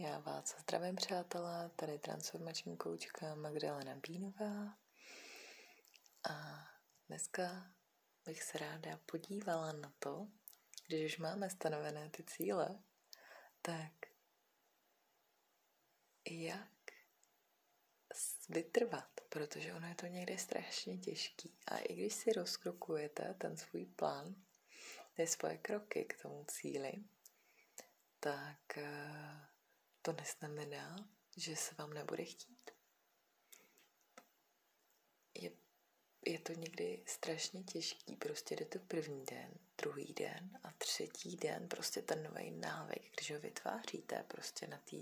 Já vás zdravím, přátelé, tady transformační koučka Magdalena Bínová a dneska bych se ráda podívala na to, když už máme stanovené ty cíle, tak jak vytrvat, protože ono je to někde strašně těžký. A i když si rozkrokujete ten svůj plán, ty svoje kroky k tomu cíli, tak eh, to neznamená, že se vám nebude chtít. Je, je to někdy strašně těžký, prostě jde to první den, druhý den a třetí den, prostě ten nový návyk, když ho vytváříte prostě na té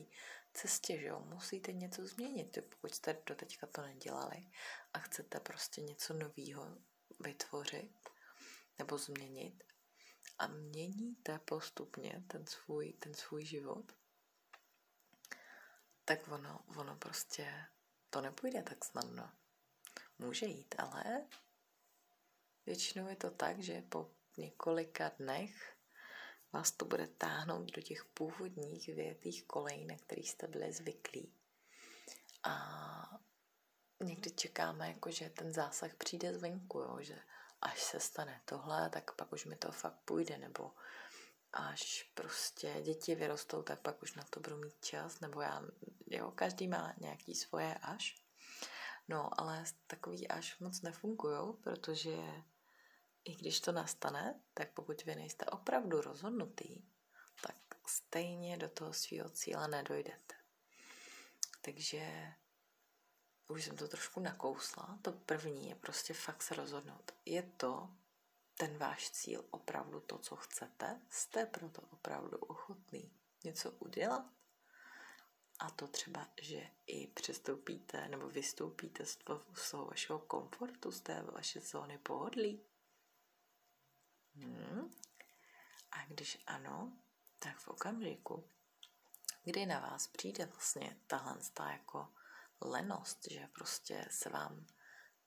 cestě, že jo, musíte něco změnit, pokud jste do teďka to nedělali a chcete prostě něco nového vytvořit nebo změnit a měníte postupně ten svůj, ten svůj život, tak ono, ono prostě to nepůjde tak snadno. Může jít, ale většinou je to tak, že po několika dnech vás to bude táhnout do těch původních větých kolejí, na kterých jste byli zvyklí. A někdy čekáme, jako, že ten zásah přijde zvenku, jo? že až se stane tohle, tak pak už mi to fakt půjde, nebo až prostě děti vyrostou, tak pak už na to budu mít čas, nebo já, jo, každý má nějaký svoje až. No, ale takový až moc nefungují, protože i když to nastane, tak pokud vy nejste opravdu rozhodnutý, tak stejně do toho svého cíle nedojdete. Takže už jsem to trošku nakousla. To první je prostě fakt se rozhodnout. Je to ten váš cíl opravdu to, co chcete? Jste proto opravdu ochotný něco udělat? A to třeba, že i přestoupíte nebo vystoupíte z toho, vašeho komfortu, z té vaše zóny pohodlí? Hmm. A když ano, tak v okamžiku, kdy na vás přijde vlastně tahle jako lenost, že prostě se vám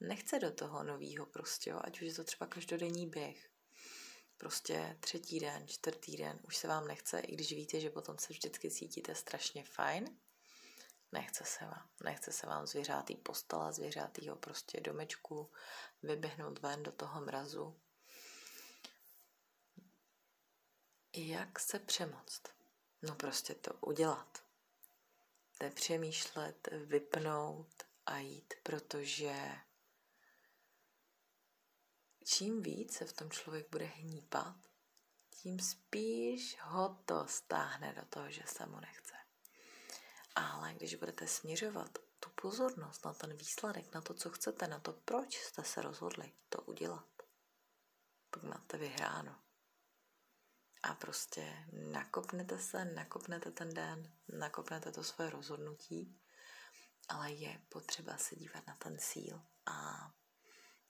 nechce do toho novýho prostě, jo, ať už je to třeba každodenní běh. Prostě třetí den, čtvrtý den, už se vám nechce, i když víte, že potom se vždycky cítíte strašně fajn, nechce se vám. Nechce se vám zvěřátý postela, zvěřátýho prostě domečku, vyběhnout ven do toho mrazu. Jak se přemoct? No prostě to udělat. Nepřemýšlet, vypnout a jít, protože čím víc se v tom člověk bude hnípat, tím spíš ho to stáhne do toho, že se mu nechce. Ale když budete směřovat tu pozornost na ten výsledek, na to, co chcete, na to, proč jste se rozhodli to udělat, pak máte vyhráno. A prostě nakopnete se, nakopnete ten den, nakopnete to svoje rozhodnutí, ale je potřeba se dívat na ten cíl a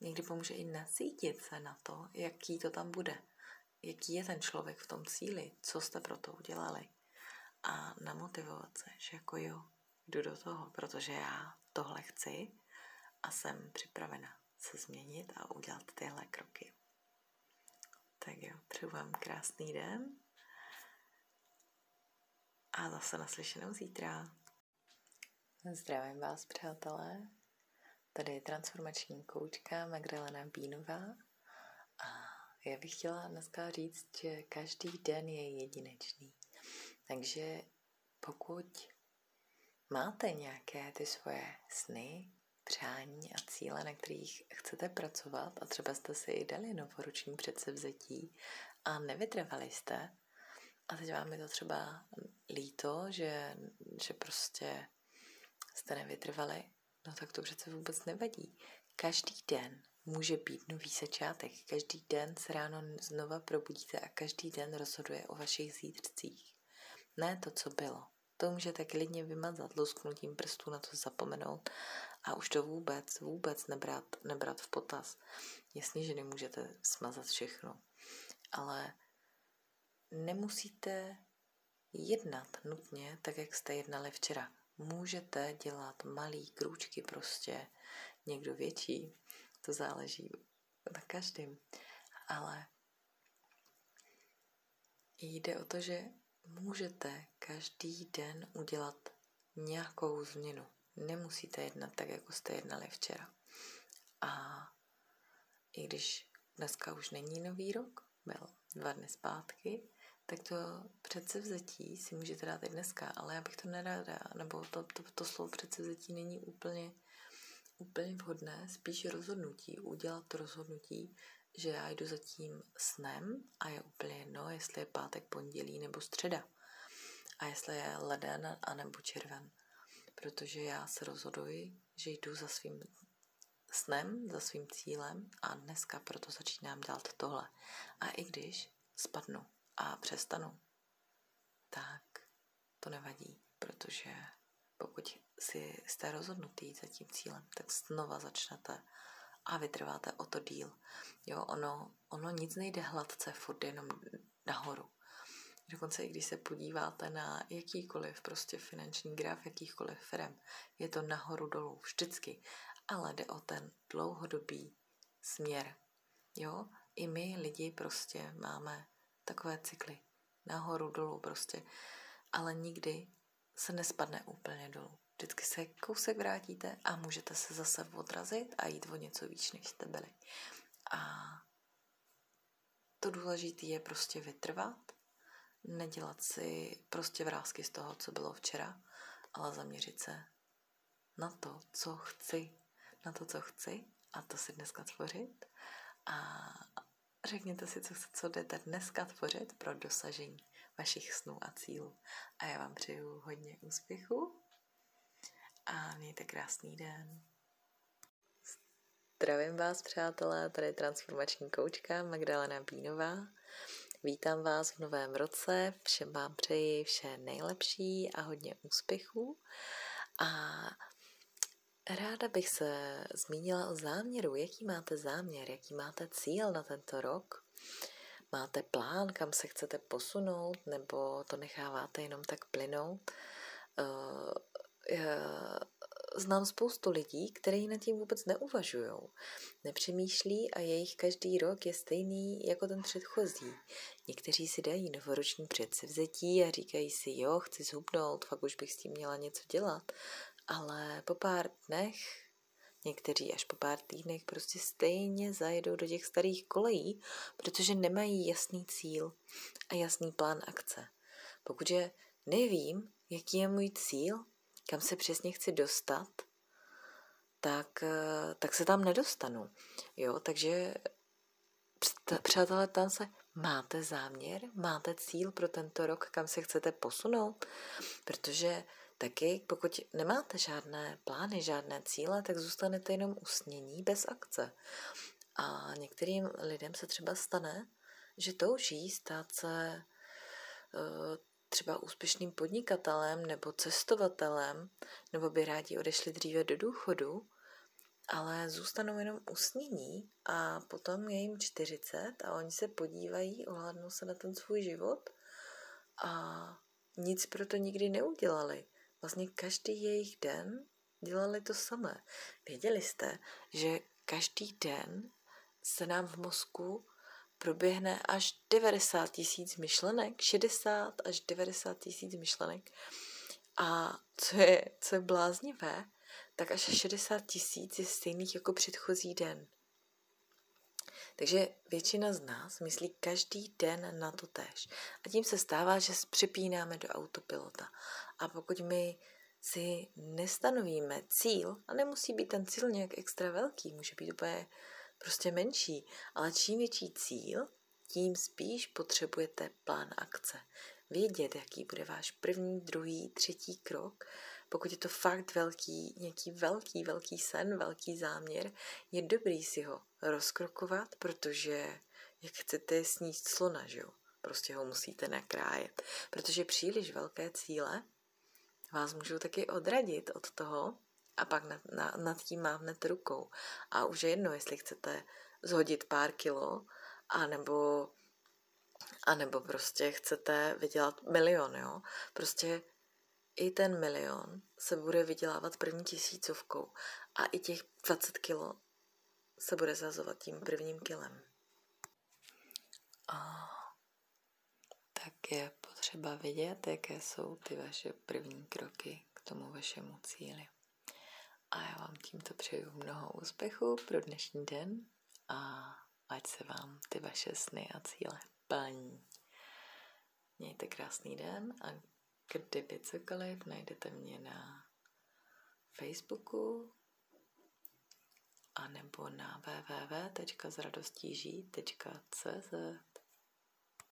Někdy pomůže i nacítit se na to, jaký to tam bude. Jaký je ten člověk v tom cíli, co jste pro to udělali. A namotivovat se, že jako jo, jdu do toho, protože já tohle chci a jsem připravena se změnit a udělat tyhle kroky. Tak jo, přeju vám krásný den a zase naslyšenou zítra. Zdravím vás, přátelé. Tady je transformační koučka Magdalena Bínová a já bych chtěla dneska říct, že každý den je jedinečný. Takže pokud máte nějaké ty svoje sny, přání a cíle, na kterých chcete pracovat a třeba jste si i dali novoroční předsevzetí a nevytrvali jste a teď vám je to třeba líto, že, že prostě jste nevytrvali, No tak to přece vůbec nevadí. Každý den může být nový začátek. Každý den se ráno znova probudíte a každý den rozhoduje o vašich zítřcích. Ne to, co bylo. To můžete klidně vymazat lusknutím prstů na to zapomenout a už to vůbec, vůbec nebrat, nebrat v potaz. Jasně, že nemůžete smazat všechno, ale nemusíte jednat nutně tak, jak jste jednali včera můžete dělat malý krůčky prostě, někdo větší, to záleží na každém, ale jde o to, že můžete každý den udělat nějakou změnu. Nemusíte jednat tak, jako jste jednali včera. A i když dneska už není nový rok, byl dva dny zpátky, tak to předsevzetí si můžete dát i dneska, ale já bych to nerada, nebo to, to, to slovo předsevzetí není úplně, úplně vhodné, spíš rozhodnutí, udělat to rozhodnutí, že já jdu za tím snem a je úplně jedno, jestli je pátek, pondělí nebo středa. A jestli je leden a nebo červen. Protože já se rozhoduji, že jdu za svým snem, za svým cílem a dneska proto začínám dělat tohle. A i když spadnu a přestanu, tak to nevadí, protože pokud si jste rozhodnutý za tím cílem, tak znova začnete a vytrváte o to díl. Jo, ono, ono nic nejde hladce, furt jenom nahoru. Dokonce i když se podíváte na jakýkoliv prostě finanční graf, jakýchkoliv firm, je to nahoru dolů vždycky, ale jde o ten dlouhodobý směr. Jo, i my lidi prostě máme takové cykly. Nahoru, dolů prostě. Ale nikdy se nespadne úplně dolů. Vždycky se kousek vrátíte a můžete se zase odrazit a jít o něco víc, než jste byli. A to důležité je prostě vytrvat, nedělat si prostě vrázky z toho, co bylo včera, ale zaměřit se na to, co chci, na to, co chci a to si dneska tvořit a řekněte si, co, co jdete dneska tvořit pro dosažení vašich snů a cílů. A já vám přeju hodně úspěchu a mějte krásný den. Zdravím vás, přátelé, tady je transformační koučka Magdalena Bínová. Vítám vás v novém roce, všem vám přeji vše nejlepší a hodně úspěchů. A ráda bych se zmínila o záměru. Jaký máte záměr, jaký máte cíl na tento rok? Máte plán, kam se chcete posunout, nebo to necháváte jenom tak plynout? Uh, znám spoustu lidí, kteří nad tím vůbec neuvažují. Nepřemýšlí a jejich každý rok je stejný jako ten předchozí. Někteří si dají novoroční předsevzetí a říkají si, jo, chci zhubnout, fakt už bych s tím měla něco dělat. Ale po pár dnech, někteří až po pár týdnech prostě stejně zajedou do těch starých kolejí, protože nemají jasný cíl a jasný plán akce. Pokud nevím, jaký je můj cíl, kam se přesně chci dostat, tak, eh, tak se tam nedostanu. Jo, takže přátelé, tam se máte záměr, máte cíl pro tento rok, kam se chcete posunout, protože taky pokud nemáte žádné plány, žádné cíle, tak zůstanete jenom usnění bez akce. A některým lidem se třeba stane, že touží stát se eh, třeba úspěšným podnikatelem nebo cestovatelem, nebo by rádi odešli dříve do důchodu, ale zůstanou jenom usnění a potom je jim 40 a oni se podívají, ohlednou se na ten svůj život a nic pro to nikdy neudělali. Vlastně každý jejich den dělali to samé. Věděli jste, že každý den se nám v mozku proběhne až 90 tisíc myšlenek, 60 až 90 tisíc myšlenek. A co je, co je bláznivé, tak až 60 tisíc je stejných jako předchozí den. Takže většina z nás myslí každý den na to tež. A tím se stává, že přepínáme do autopilota. A pokud my si nestanovíme cíl, a nemusí být ten cíl nějak extra velký, může být úplně prostě menší, ale čím větší cíl, tím spíš potřebujete plán akce. Vědět, jaký bude váš první, druhý, třetí krok. Pokud je to fakt velký, nějaký velký, velký sen, velký záměr, je dobrý si ho rozkrokovat, protože jak chcete sníst slona, že jo? Prostě ho musíte nakrájet. Protože příliš velké cíle vás můžou taky odradit od toho, a pak nad, nad, nad tím mávnete rukou. A už je jedno, jestli chcete zhodit pár kilo, anebo, anebo prostě chcete vydělat milion, jo. Prostě i ten milion se bude vydělávat první tisícovkou a i těch 20 kilo se bude zazovat tím prvním kilem. A tak je potřeba vidět, jaké jsou ty vaše první kroky k tomu vašemu cíli. A já vám tímto přeju mnoho úspěchů pro dnešní den a ať se vám ty vaše sny a cíle plní. Mějte krásný den a kdyby cokoliv, najdete mě na Facebooku a nebo na www.zradostížít.cz